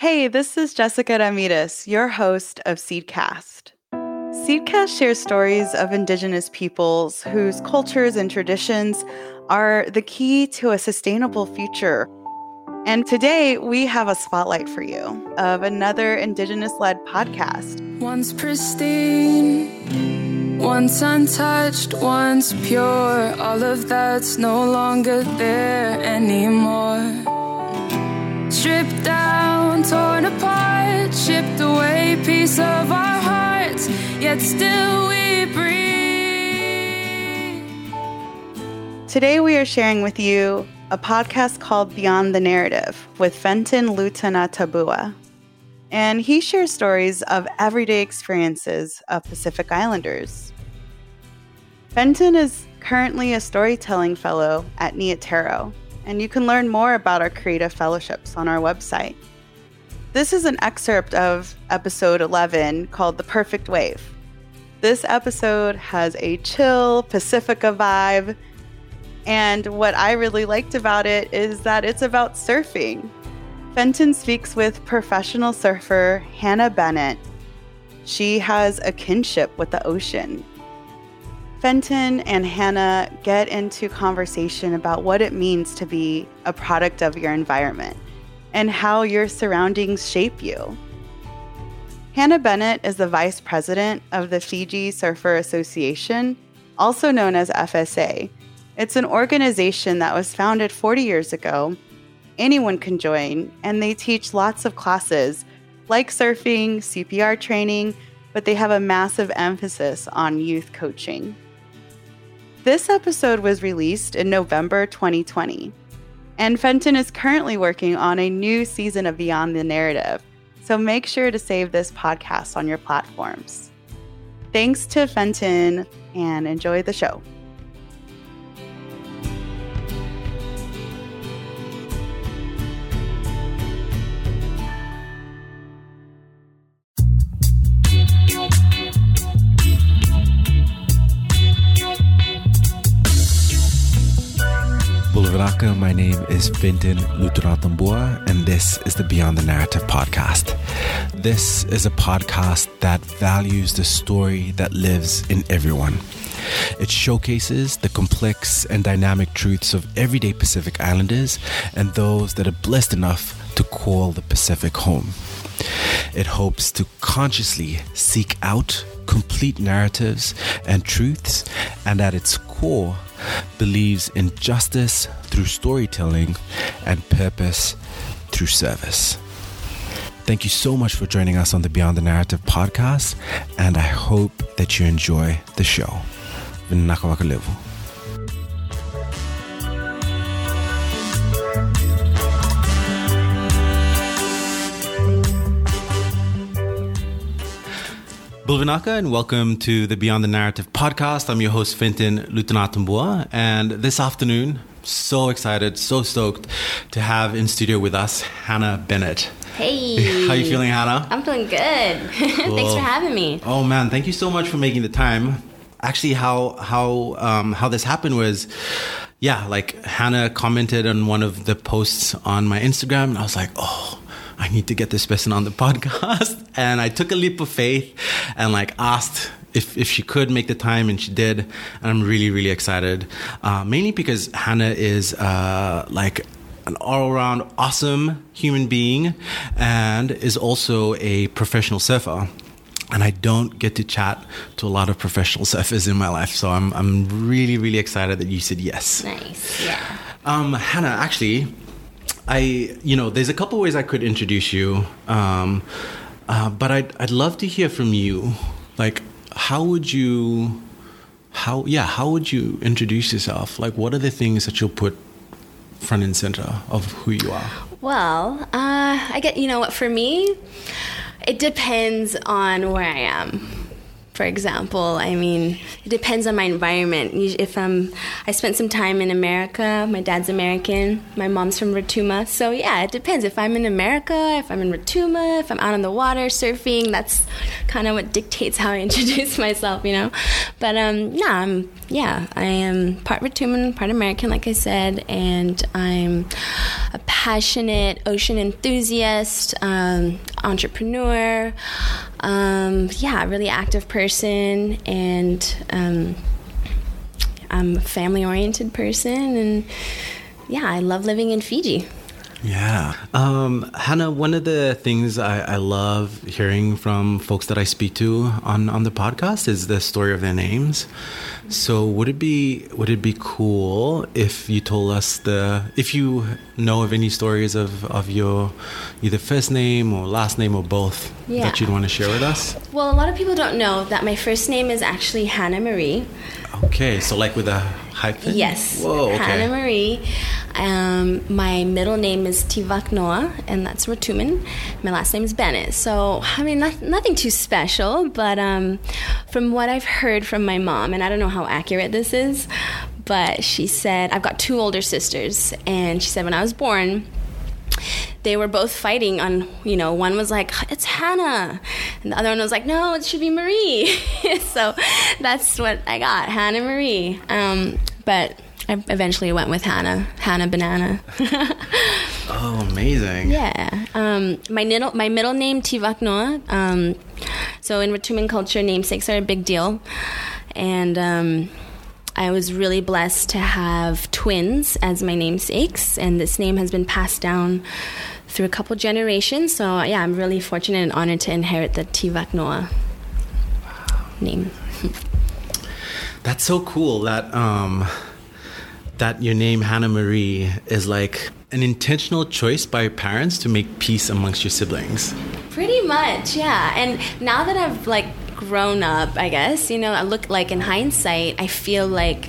Hey, this is Jessica Ramirez, your host of Seedcast. Seedcast shares stories of Indigenous peoples whose cultures and traditions are the key to a sustainable future. And today we have a spotlight for you of another Indigenous led podcast. Once pristine, once untouched, once pure, all of that's no longer there anymore. Stripped down, torn apart, shipped away, piece of our hearts, yet still we breathe. Today we are sharing with you a podcast called Beyond the Narrative with Fenton Lutunatabua. And he shares stories of everyday experiences of Pacific Islanders. Fenton is currently a storytelling fellow at Nia Tero, and you can learn more about our creative fellowships on our website. This is an excerpt of episode 11 called The Perfect Wave. This episode has a chill Pacifica vibe and what I really liked about it is that it's about surfing. Fenton speaks with professional surfer Hannah Bennett. She has a kinship with the ocean. Fenton and Hannah get into conversation about what it means to be a product of your environment and how your surroundings shape you. Hannah Bennett is the vice president of the Fiji Surfer Association, also known as FSA, it's an organization that was founded 40 years ago. Anyone can join, and they teach lots of classes like surfing, CPR training, but they have a massive emphasis on youth coaching. This episode was released in November 2020, and Fenton is currently working on a new season of Beyond the Narrative, so make sure to save this podcast on your platforms. Thanks to Fenton, and enjoy the show. Name is Fenton Lutunatabua, and this is the Beyond the Narrative podcast. This is a podcast that values the story that lives in everyone. It showcases the complex and dynamic truths of everyday Pacific Islanders and those that are blessed enough to call the Pacific home. It hopes to consciously seek out complete narratives and truths, and at its core, believes in justice through storytelling and purpose through service. Thank you so much for joining us on the Beyond the Narrative podcast, and I hope that you enjoy the show. Vinaka vakalevu. Bula vinaka, and welcome to the Beyond the Narrative podcast. I'm your host, Fenton Lutunatabua, and this afternoon, so excited, so stoked to have in studio with us Hannah Bennett. Hey. How you feeling, Hannah? I'm feeling good. Cool. Thanks for having me. Oh man, thank you so much for making the time. Actually, how how um, how this happened was yeah, like Hannah commented on one of the posts on my Instagram, and I was like, oh, I need to get this person on the podcast. And I took a leap of faith and like asked if, if she could make the time, and she did. And I'm really, really excited. Uh, mainly because Hannah is uh, like an all around awesome human being and is also a professional surfer and I don't get to chat to a lot of professional surfers in my life. So I'm, I'm really, really excited that you said yes. Nice. Yeah. Um, Hannah, actually, I, you know, there's a couple ways I could introduce you, um, uh, but I'd, I'd love to hear from you. Like, how would you, how, yeah, how would you introduce yourself? Like, what are the things that you'll put front and center of who you are? Well, uh, I get, you know what, for me, it depends on where I am for example. I mean, it depends on my environment. If I'm, I spent some time in America. My dad's American. My mom's from Rotuma. So yeah, it depends. If I'm in America, if I'm in Rotuma, if I'm out on the water surfing, that's kind of what dictates how I introduce myself, you know. But um, yeah, I'm yeah, I am part Rotuman, part American, like I said, and I'm a passionate ocean enthusiast, um, entrepreneur. Um, yeah, really active person, and um, I'm a family oriented person, and yeah, I love living in Fiji. Yeah. Um, Hannah, one of the things I, I, love hearing from folks that I speak to on, on the podcast is the story of their names. So would it be would it be cool if you told us the if you know of any stories of, of your either first name or last name or both yeah. that you'd want to share with us? Well, a lot of people don't know that my first name is actually Hannah Marie. Okay, so like with a hyphen? Yes. Whoa, okay. Hannah Marie. Um, my middle name is Tivak Noah, and that's Rotuman. My last name is Bennett. So, I mean, not, nothing too special, but um, from what I've heard from my mom, and I don't know how accurate this is, but she said, I've got two older sisters, and she said when I was born, they were both fighting on, you know, one was like, it's Hannah. And the other one was like, no, it should be Marie. so that's what I got, Hannah Marie. Um, but I eventually went with Hannah, Hannah Banana. oh, amazing. Yeah. Um, my, middle, my middle name, Tivak Noah. Um, so in Rotuman culture, namesakes are a big deal. And um, I was really blessed to have twins as my namesakes, and this name has been passed down through a couple generations. So yeah, I'm really fortunate and honored to inherit the Tivak Noah name. That's so cool that um, that your name Hannah Marie is like an intentional choice by your parents to make peace amongst your siblings. Pretty much, yeah. And now that I've like grown up, I guess, you know, I look like in hindsight, I feel like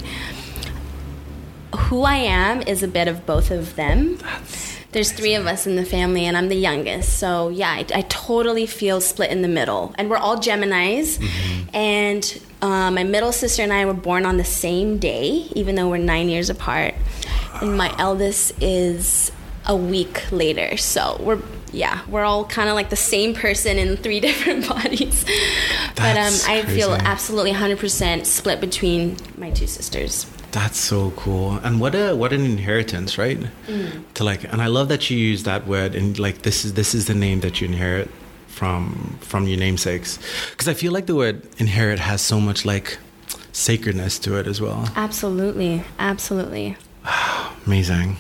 who I am is a bit of both of them. That's There's three of us in the family, and I'm the youngest. So, yeah, I, I totally feel split in the middle. And we're all Geminis. Mm-hmm. And uh, my middle sister and I were born on the same day, even though we're nine years apart. And my eldest is a week later. So, we're yeah, we're all kind of like the same person in three different bodies. but um, I crazy. feel absolutely 100% split between my two sisters. That's so cool, and what a what an inheritance, right? Mm. To like, and I love that you use that word, and like this is this is the name that you inherit from from your namesakes, because I feel like the word inherit has so much like sacredness to it as well. Absolutely, absolutely. Amazing.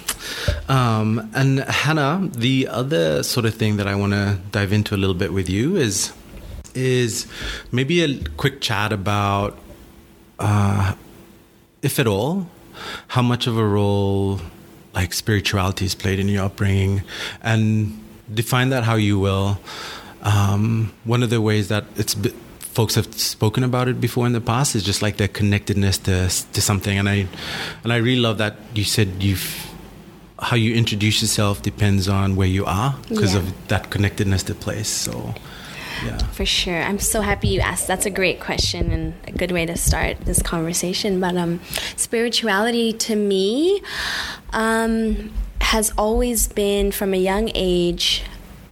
Um, and Hannah, the other sort of thing that I want to dive into a little bit with you is is maybe a quick chat about, uh, if at all, how much of a role like spirituality is played in your upbringing, and define that how you will. Um, one of the ways that it's folks have spoken about it before in the past is just like the connectedness to to something, and I and I really love that you said you've how you introduce yourself depends on where you are because yeah. of that connectedness to place. So, yeah. For sure. I'm so happy you asked. That's a great question and a good way to start this conversation. But um, spirituality to me um, has always been, from a young age,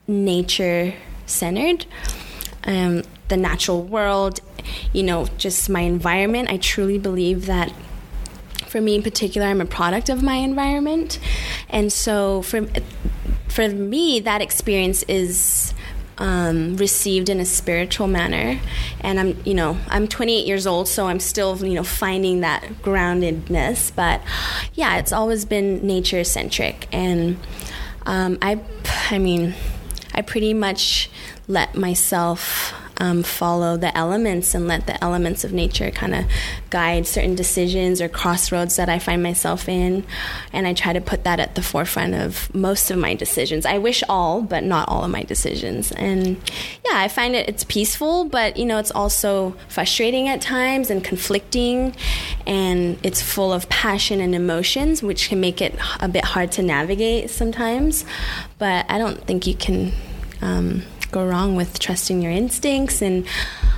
nature centered. Um, the natural world, you know, just my environment. I truly believe that for me in particular, I'm a product of my environment, and so for for me, that experience is um, received in a spiritual manner. And I'm, you know, I'm 28 years old, so I'm still, you know, finding that groundedness. But yeah, it's always been nature centric, and um, I, I mean, I pretty much let myself um, follow the elements and let the elements of nature kind of guide certain decisions or crossroads that I find myself in. And I try to put that at the forefront of most of my decisions. I wish all, but not all of my decisions. And yeah, I find it it's peaceful, but you know, it's also frustrating at times and conflicting and it's full of passion and emotions, which can make it a bit hard to navigate sometimes. But I don't think you can um, go wrong with trusting your instincts and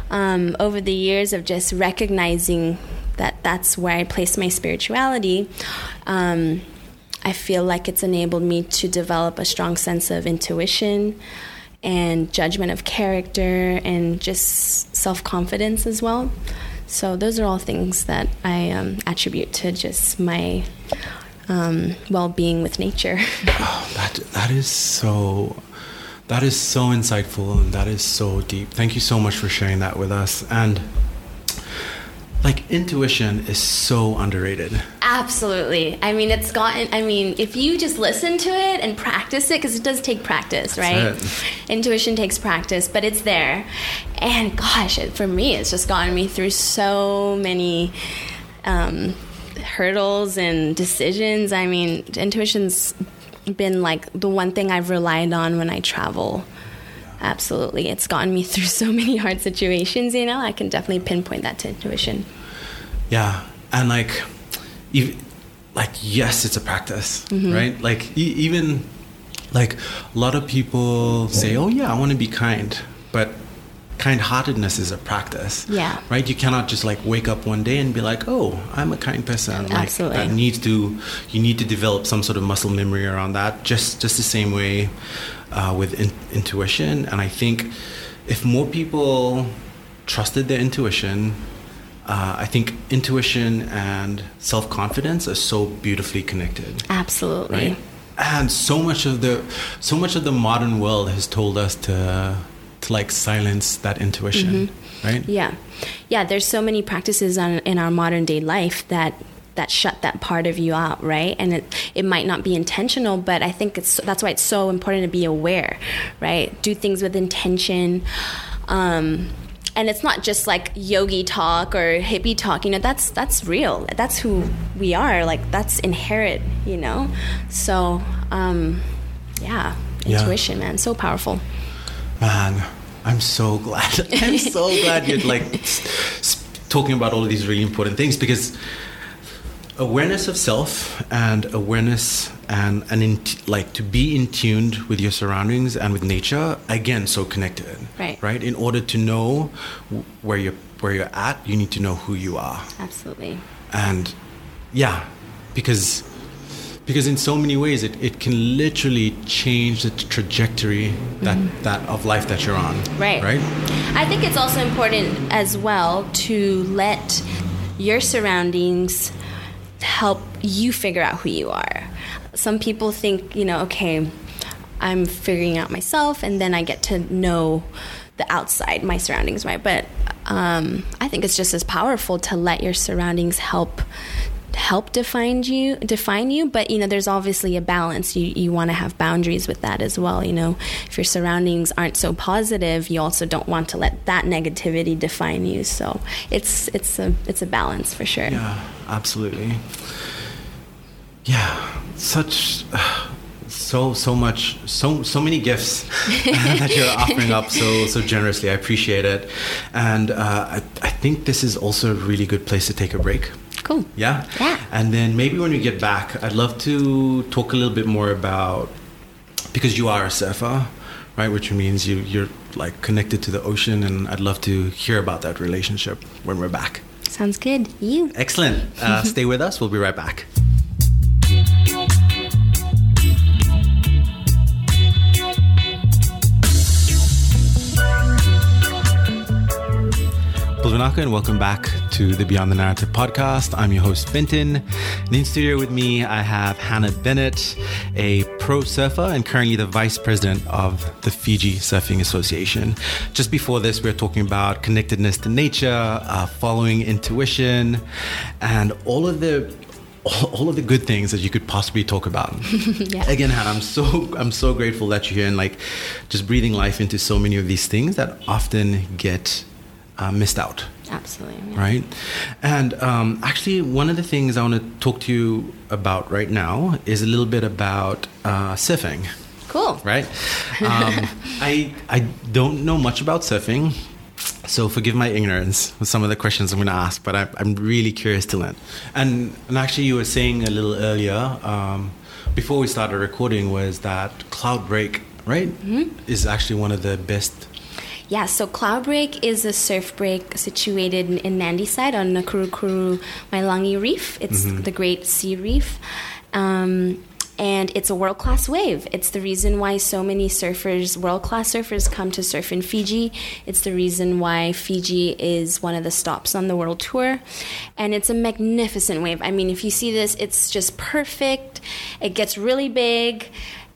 um, over the years of just recognizing that that's where I place my spirituality, um, I feel like it's enabled me to develop a strong sense of intuition and judgment of character and just self confidence as well. So, those are all things that I um, attribute to just my um, well being with nature. oh, that, that is so. That is so insightful and that is so deep. Thank you so much for sharing that with us. And like intuition is so underrated. Absolutely. I mean, it's gotten, I mean, if you just listen to it and practice it, because it does take practice, right? Intuition takes practice, but it's there. And gosh, it, for me, it's just gotten me through so many um, hurdles and decisions. I mean, intuition's been like the one thing I've relied on when I travel absolutely. It's gotten me through so many hard situations, you know, I can definitely pinpoint that to intuition. Yeah. And like, even, like, yes, it's a practice, mm-hmm. right? Like, e- even like a lot of people say, oh, yeah, I want to be kind. But kind-heartedness is a practice. Yeah. Right? You cannot just like wake up one day and be like, "Oh, I'm a kind person." Like Absolutely. that needs to you need to develop some sort of muscle memory around that. Just just the same way uh, with in- intuition. And I think if more people trusted their intuition, uh, I think intuition and self confidence are so beautifully connected. Absolutely. Right? And so much of the so much of the modern world has told us to to like silence that intuition, mm-hmm. right? Yeah, yeah. There's so many practices on, in our modern day life that that shut that part of you out, right? And it it might not be intentional, but I think it's that's why it's so important to be aware, right? Do things with intention. Um, and it's not just like yogi talk or hippie talk you know that's that's real that's who we are like that's inherent you know so um yeah intuition yeah. man so powerful Man, I'm so glad. I'm so glad you're like talking about all of these really important things because awareness of self and awareness and and in, like to be in tuned with your surroundings and with nature again so connected right. right? In order to know where you're where you're at you need to know who you are. Absolutely. And yeah because because in so many ways it, it can literally change the trajectory that, mm-hmm. that of life that you're on right. right? I think it's also important as well to let your surroundings help you figure out who you are. Some people think you know okay i'm figuring out myself and then i get to know the outside my surroundings right? But um, i think it's just as powerful to let your surroundings help help define you define you but you know there's obviously a balance. You you want to have boundaries with that as well you know. If your surroundings aren't so positive you also don't want to let that negativity define you. So it's it's a it's a balance for sure. Yeah absolutely. Yeah such uh, so so much so so many gifts that you're offering up so so generously. I appreciate it. And uh, I, I think this is also a really good place to take a break Cool. Yeah? Yeah. And then maybe when we get back, I'd love to talk a little bit more about because you are a surfer, right? Which means you, you're like connected to the ocean, and I'd love to hear about that relationship when we're back. Sounds good. You. Excellent. Uh, stay with us. We'll be right back. Bula vinaka, and welcome back to the Beyond the Narrative podcast. I'm your host, Fenton. And in studio with me, I have Hannah Bennett, a pro surfer and currently the vice president of the Fiji Surfing Association. Just before this, we were talking about connectedness to nature, uh, following intuition, and all of the all of the good things that you could possibly talk about. yeah. Again, Hannah, I'm so I'm so grateful that you're here and like just breathing life into so many of these things that often get uh, missed out. Absolutely. Yeah. Right. And um, actually, one of the things I want to talk to you about right now is a little bit about uh, surfing. Cool. Right. Um, I I don't know much about surfing. So forgive my ignorance with some of the questions I'm going to ask, but I, am really curious to learn. And, and actually, you were saying a little earlier um, before we started recording was that Cloudbreak, right, mm-hmm. is actually one of the best Yeah, so Cloudbreak is a surf break situated in, in Nadi side on Nakurukuru Malagi Reef. It's the Great Sea Reef. Um, and it's a world class wave. It's the reason why so many surfers, world class surfers, come to surf in Fiji. It's the reason why Fiji is one of the stops on the world tour. And it's a magnificent wave. I mean, if you see this, it's just perfect. It gets really big.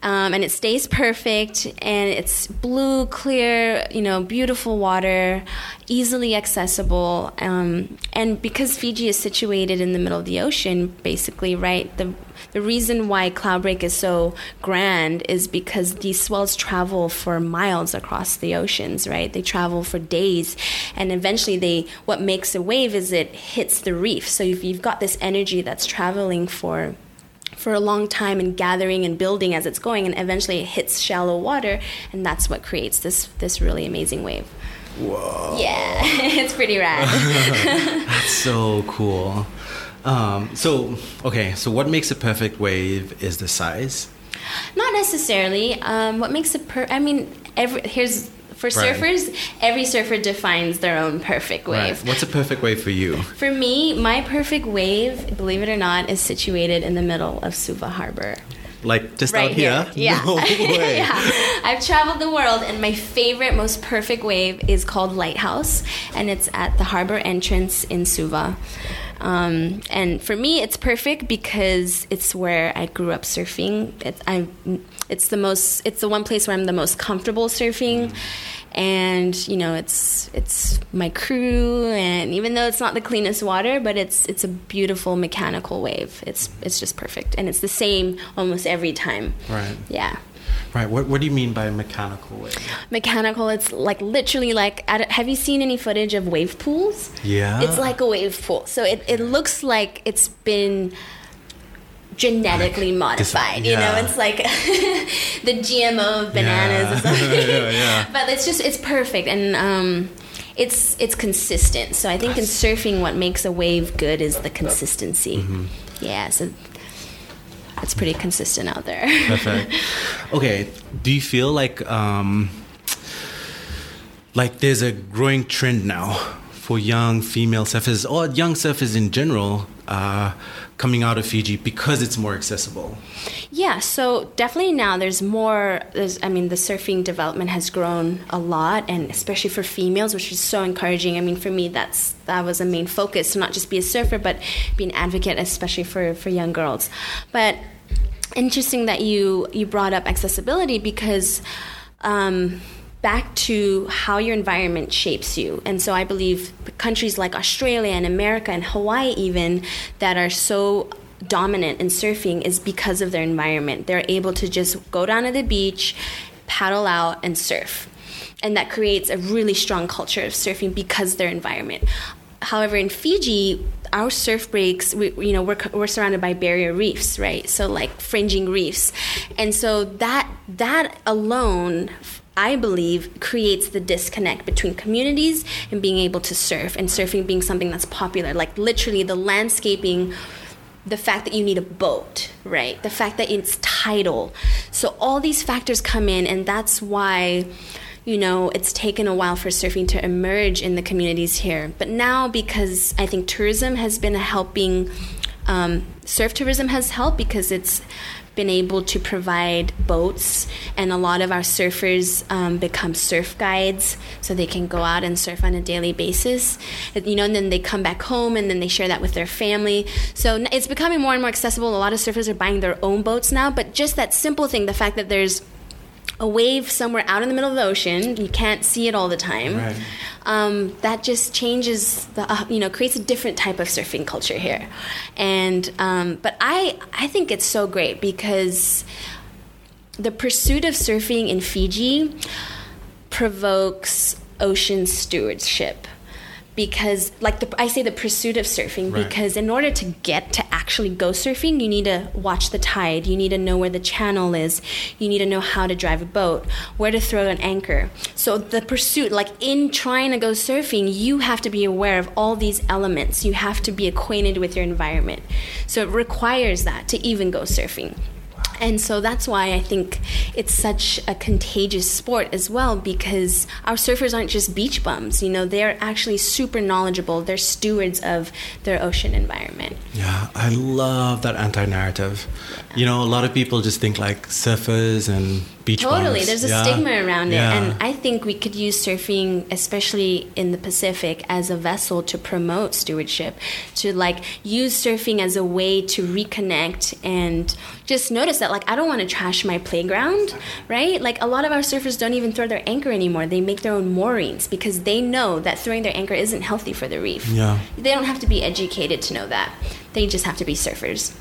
Um, and it stays perfect and it's blue clear you know beautiful water easily accessible. Um, and because fiji is situated in the middle of the ocean basically right the the reason why cloudbreak is so grand is because these swells travel for miles across the oceans right? They travel for days and eventually they what makes a wave is it hits the reef. So if you've got this energy that's traveling for for a long time and gathering and building as it's going and eventually it hits shallow water and that's what creates this this really amazing wave Whoa. yeah it's pretty rad That's so cool. Um, so, okay, so what makes a perfect wave is the size. not necessarily um, what makes a per i mean every here's for Right. surfers every surfer defines their own perfect wave Right. What's a perfect wave for you? for me my perfect wave believe it or not is situated in the middle of suva harbor Like just right out here? Yeah. No way. yeah. I've traveled the world, and my favorite, most perfect wave is called Lighthouse, and it's at the harbor entrance in Suva. Um, and for me, it's perfect because it's where I grew up surfing. It, I, it's the most, it's the one place where I'm the most comfortable surfing. And you know, it's it's my crew, and even though it's not the cleanest water, but it's it's a beautiful mechanical wave. It's it's just perfect, and it's the same almost every time. Right. Yeah. Right. What, what do you mean by mechanical wave? Mechanical, it's like literally like, have you seen any footage of wave pools? Yeah. It's like a wave pool. So it, it looks like it's been genetically modified. Yeah. You know, it's like the GMO of bananas Yeah. or something. Yeah, yeah. But it's just, it's perfect. And, um, it's it's consistent. So I think in surfing, what makes a wave good is the consistency. Mm-hmm. Yeah, so it's pretty consistent out there. Perfect. okay. Do you feel like um, like there's a growing trend now for young female surfers or young surfers in general uh, coming out of Fiji because it's more accessible? Yeah, so definitely now there's more. There's, I mean, the surfing development has grown a lot, and especially for females, which is so encouraging. I mean, for me, that's that was a main focus to not just be a surfer, but be an advocate, especially for for young girls. But interesting that you you brought up accessibility because. Um, back to how your environment shapes you. And so I believe countries like Australia and America and Hawaii, even, that are so dominant in surfing is because of their environment. They're able to just go down to the beach, paddle out, and surf. And that creates a really strong culture of surfing because their environment. However, in Fiji, our surf breaks, we, you know, we're, we're surrounded by barrier reefs, right? So like fringing reefs, and so that that alone, I believe, creates the disconnect between communities and being able to surf, and surfing being something that's popular. Like literally, the landscaping the fact that you need a boat, right? The fact that it's tidal. So all these factors come in, and that's why, you know, it's taken a while for surfing to emerge in the communities here. But now, because I think tourism has been helping, um, surf tourism has helped because it's been able to provide boats, and a lot of our surfers um, become surf guides, so they can go out and surf on a daily basis. You know, and then they come back home, and then they share that with their family. So it's becoming more and more accessible. A lot of surfers are buying their own boats now, but just that simple thing, the fact that there's a wave somewhere out in the middle of the ocean, you can't see it all the time. Right. Um, that just changes the uh, you know creates a different type of surfing culture here, and um, but I I think it's so great because the pursuit of surfing in Fiji provokes ocean stewardship because like the, i say the pursuit of surfing Right. because in order to get to actually go surfing you need to watch the tide. You need to know where the channel is. You need to know how to drive a boat where to throw an anchor. So the pursuit like in trying to go surfing you have to be aware of all these elements. You have to be acquainted with your environment. So it requires that to even go surfing And so that's why I think it's such a contagious sport as well because our surfers aren't just beach bums. You know, they're actually super knowledgeable. They're stewards of their ocean environment. Yeah, I love that anti narrative. Yeah. You know, a lot of people just think like surfers and beach totally bums. there's a yeah. stigma around it and i think we could use surfing especially in the pacific as a vessel to promote stewardship to like use surfing as a way to reconnect and just notice that like i don't want to trash my playground right like a lot of our surfers don't even throw their anchor anymore they make their own moorings because they know that throwing their anchor isn't healthy for the reef Yeah. they don't have to be educated to know that they just have to be surfers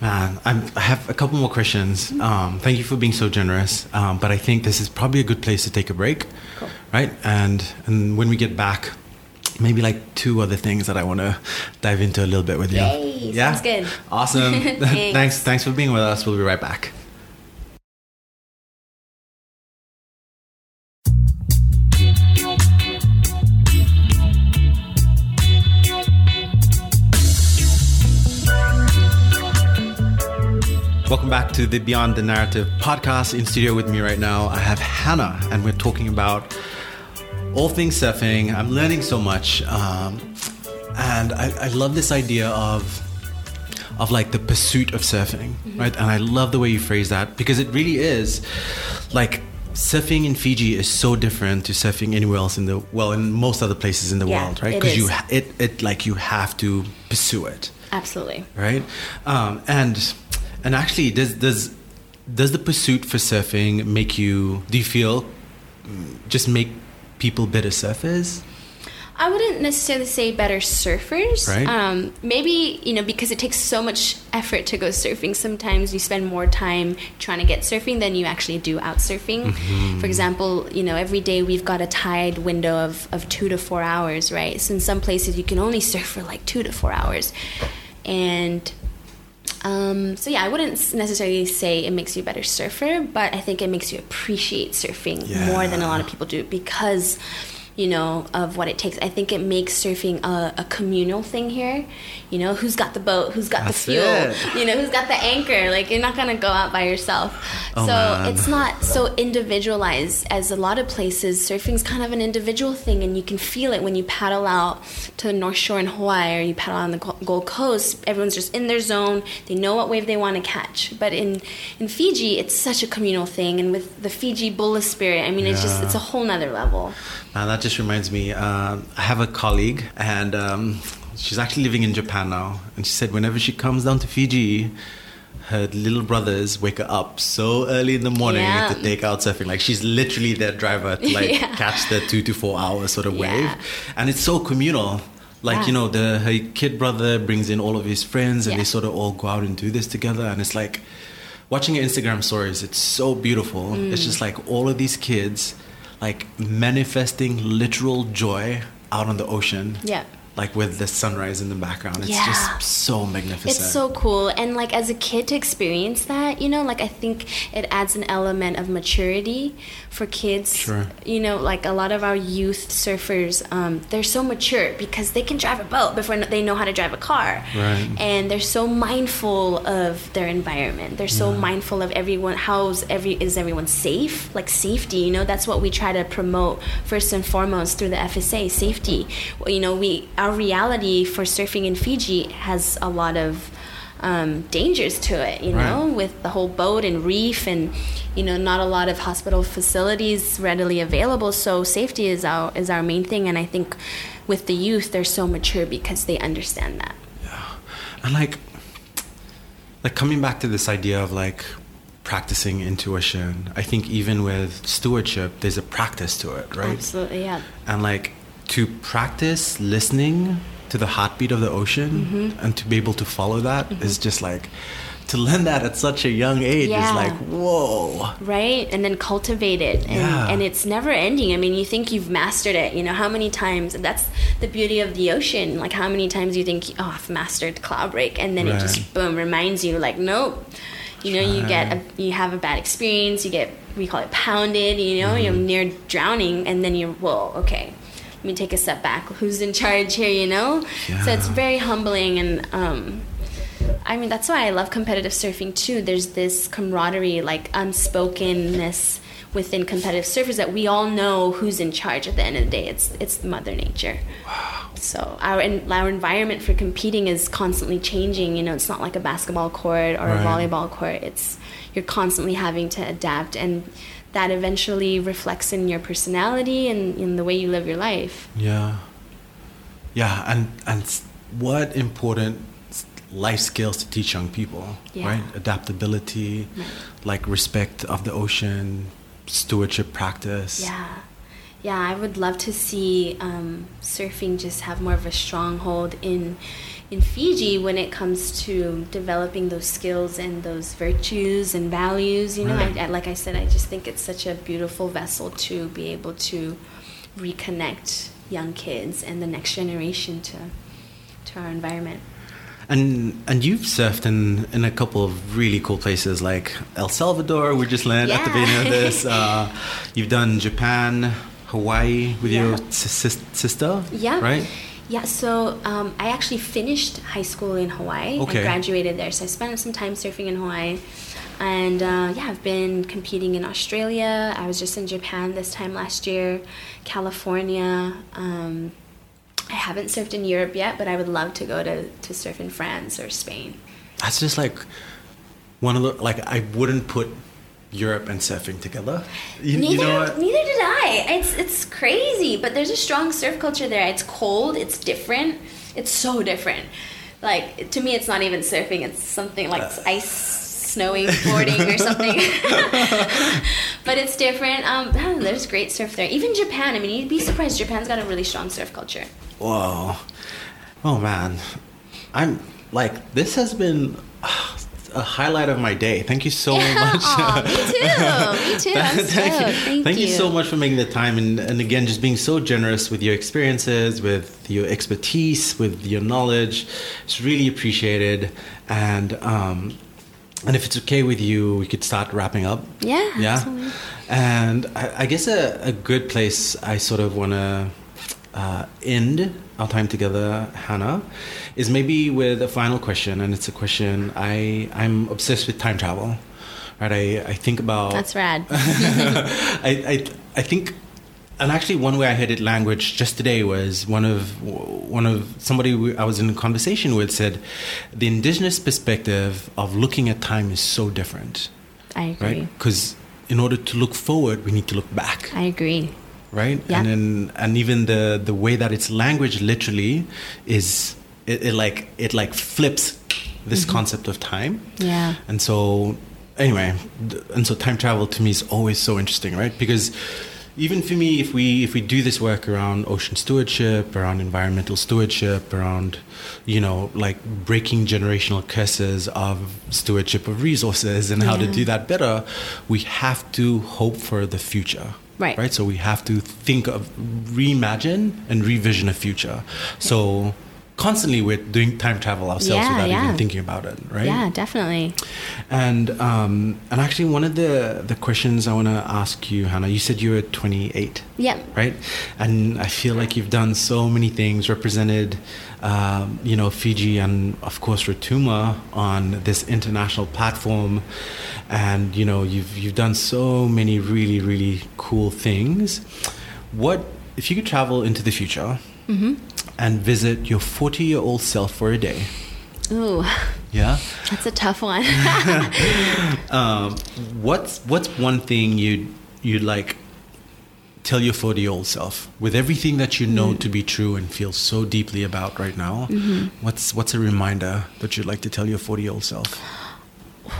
Man, I'm, I have a couple more questions. Um, thank you for being so generous. Um, but I think this is probably a good place to take a break, Cool. right? And and when we get back, maybe like two other things that I want to dive into a little bit with you. Yay, sounds good. Awesome. Thanks. thanks. Thanks for being with us. We'll be right back. Welcome back to the Beyond the Narrative podcast. In studio with me right now, I have Hannah, and we're talking about all things surfing. I'm learning so much, um, and I, I love this idea of of like the pursuit of surfing, right? And I love the way you phrase that because it really is like surfing in Fiji is so different to surfing anywhere else in the well, in most other places in the Yeah, world, right? Because you it it like you have to pursue it absolutely right? Um, and and actually, does does does the pursuit for surfing make you? Do you feel mm, just make people better surfers? I wouldn't necessarily say better surfers. Right. Um, maybe, you know, because it takes so much effort to go surfing, sometimes you spend more time trying to get surfing than you actually do out surfing. Mm-hmm. For example, you know, every day we've got a tide window of, of two to four hours, right? So in some places you can only surf for like two to four hours. And um, so yeah, I wouldn't necessarily say it makes you a better surfer, but I think it makes you appreciate surfing more than a lot of people do because you know of what it takes. I think it makes surfing a, a communal thing here. You know, who's got the boat, who's got That's the fuel, it. you know, who's got the anchor. Like you're not gonna go out by yourself. Oh, so man. it's not so individualized as a lot of places. Surfing's kind of an individual thing, and you can feel it when you paddle out to the North Shore in Hawaii or you paddle on the Gold Coast. Everyone's just in their zone. They know what wave they want to catch. But in in Fiji, it's such a communal thing, and with the Fiji Bula spirit, I mean, it's just it's a whole nother level. Uh, that just reminds me. Uh, I have a colleague, and um, she's actually living in Japan now. And she said whenever she comes down to Fiji, her little brothers wake her up so early in the morning Yeah. to take out surfing. Like she's literally their driver to like Yeah. catch the two to four hour sort of Yeah. wave, and it's so communal. Like you know, the her kid brother brings in all of his friends, and they sort of all go out and do this together. And it's like watching your Instagram stories. It's so beautiful. It's Mm. just like all of these kids, like manifesting literal joy out on the ocean. Yeah. Like with the sunrise in the background. It's Yeah. just so magnificent. It's so cool. And like as a kid to experience that, you know, like I think it adds an element of maturity for kids. Sure. You know, like a lot of our youth surfers, um, they're so mature because they can drive a boat before they know how to drive a car. Right. And they're so mindful of their environment. They're so mindful of everyone how's every is everyone safe? Like safety, you know, that's what we try to promote first and foremost through the FSA, safety. Well, you know, we our reality for surfing in Fiji has a lot of um, dangers to it, you know, Right. with the whole boat and reef and you know not a lot of hospital facilities readily available. So safety is our is our main thing, and I think with the youth they're so mature because they understand that. Yeah, and like like coming back to this idea of like practicing intuition i think even with stewardship there's a practice to it right Absolutely, yeah. and like to practice listening to the heartbeat of the ocean Mm-hmm. and to be able to follow that is just like to learn that at such a young age Yeah. is like whoa. Right? And then cultivate it. And, Yeah. and it's never ending. I mean you think you've mastered it. You know how many times and that's the beauty of the ocean. Like how many times you think oh i've mastered Cloudbreak and then it just boom reminds you like nope. You know you get a, you have a bad experience. You get we call it pounded you know you're Mm-hmm. near drowning and then you're whoa okay me take a step back who's in charge here you know so it's very humbling and um I mean, that's why I love competitive surfing too. There's this camaraderie, like unspokenness within competitive surfers that we all know who's in charge at the end of the day. It's it's Mother Nature. Wow. So our our environment for competing is constantly changing. You know, it's not like a basketball court or right. a volleyball court. It's you're constantly having to adapt and that eventually reflects in your personality and in the way you live your life. Yeah. Yeah, and and what important life skills to teach young people, yeah. right? Adaptability, right. like respect of the ocean, stewardship practice. Yeah. Yeah, I would love to see um, surfing just have more of a stronghold in in Fiji when it comes to developing those skills and those virtues and values. You know, right. I, I, like I said, I just think it's such a beautiful vessel to be able to reconnect young kids and the next generation to to our environment. And and you've surfed in, in a couple of really cool places like El Salvador. We just landed yeah. at the beginning of this. Uh, you've done Japan, Hawaii with yeah. your sister. Yeah. Right. Yeah, so um, I actually finished high school in Hawaii. Okay. I graduated there, so I spent some time surfing in Hawaii. And uh, yeah, I've been competing in Australia. I was just in Japan this time last year, California. Um, I haven't surfed in Europe yet, but I would love to go to, to surf in France or Spain. That's just like one of the, like, I wouldn't put Europe and surfing together. You, neither, you know neither did I. It's it's crazy, but there's a strong surf culture there. It's cold. It's different. It's so different. Like to me, it's not even surfing. It's something like uh, ice, snowing, boarding, or something. but it's different. Um, there's great surf there. Even Japan. I mean, you'd be surprised. Japan's got a really strong surf culture. Whoa, oh man, I'm like this has been. A highlight of my day. Thank you so yeah, much. Aw, me too. Me too. Thank, you. Thank, thank you. you. so much for making the time and, and again just being so generous with your experiences, with your expertise, with your knowledge. It's really appreciated. And um, and if it's okay with you, we could start wrapping up. Yeah. Yeah. Absolutely. And I, I guess a, a good place I sort of want to uh, end our time together, Hannah, is maybe with a final question, and it's a question I I'm obsessed with time travel, right? I, I think about that's rad. I, I I think, and actually one way I heard it language just today was one of one of somebody I was in a conversation with said, the indigenous perspective of looking at time is so different. I agree. Right? Because in order to look forward, we need to look back. I agree right? Yeah. And then and even the the way that it's language literally is it, it like it like flips this mm-hmm. concept of time. Yeah. And so anyway, and so time travel to me is always so interesting, right? Because even for me, if we if we do this work around ocean stewardship, around environmental stewardship, around you know like breaking generational curses of stewardship of resources and yeah. how to do that better, we have to hope for the future. Right. Right. So we have to think of reimagine and revision a future. So constantly we're doing time travel ourselves yeah, without yeah. even thinking about it, right? Yeah, definitely. And um, and actually, one of the the questions I want to ask you, Hannah, you said you were 28. Yeah. Right. And I feel like you've done so many things, represented, um, you know, Fiji and of course Rotuma on this international platform, and you know, you've you've done so many really really cool things. What if you could travel into the future? Mm-hmm and visit your 40 year old self for a day. Ooh. Yeah. That's a tough one. um, what's what's one thing you'd you'd like tell your 40 year old self with everything that you know mm. to be true and feel so deeply about right now? Mm-hmm. What's what's a reminder that you'd like to tell your 40 year old self?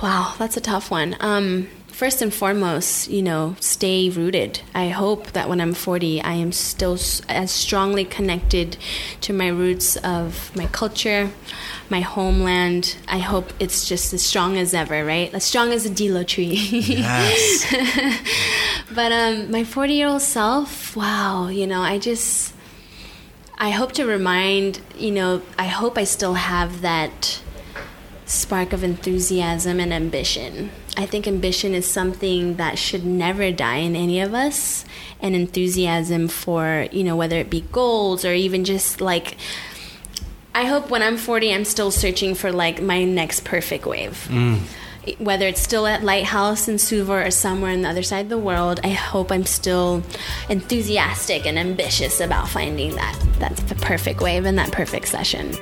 Wow, that's a tough one. Um, first and foremost, you know, stay rooted. I hope that when I'm 40, I am still as strongly connected to my roots of my culture, my homeland. I hope it's just as strong as ever, right? As strong as a Dilo tree. yes. but um, my 40 year old self, wow, you know, I just, I hope to remind, you know, I hope I still have that spark of enthusiasm and ambition. I think ambition is something that should never die in any of us, and enthusiasm for, you know, whether it be goals or even just like I hope when I'm 40, I'm still searching for like my next perfect wave. Mm. Whether it's still at Lighthouse in Suva or somewhere on the other side of the world, I hope I'm still enthusiastic and ambitious about finding that. That's the perfect wave and that perfect session.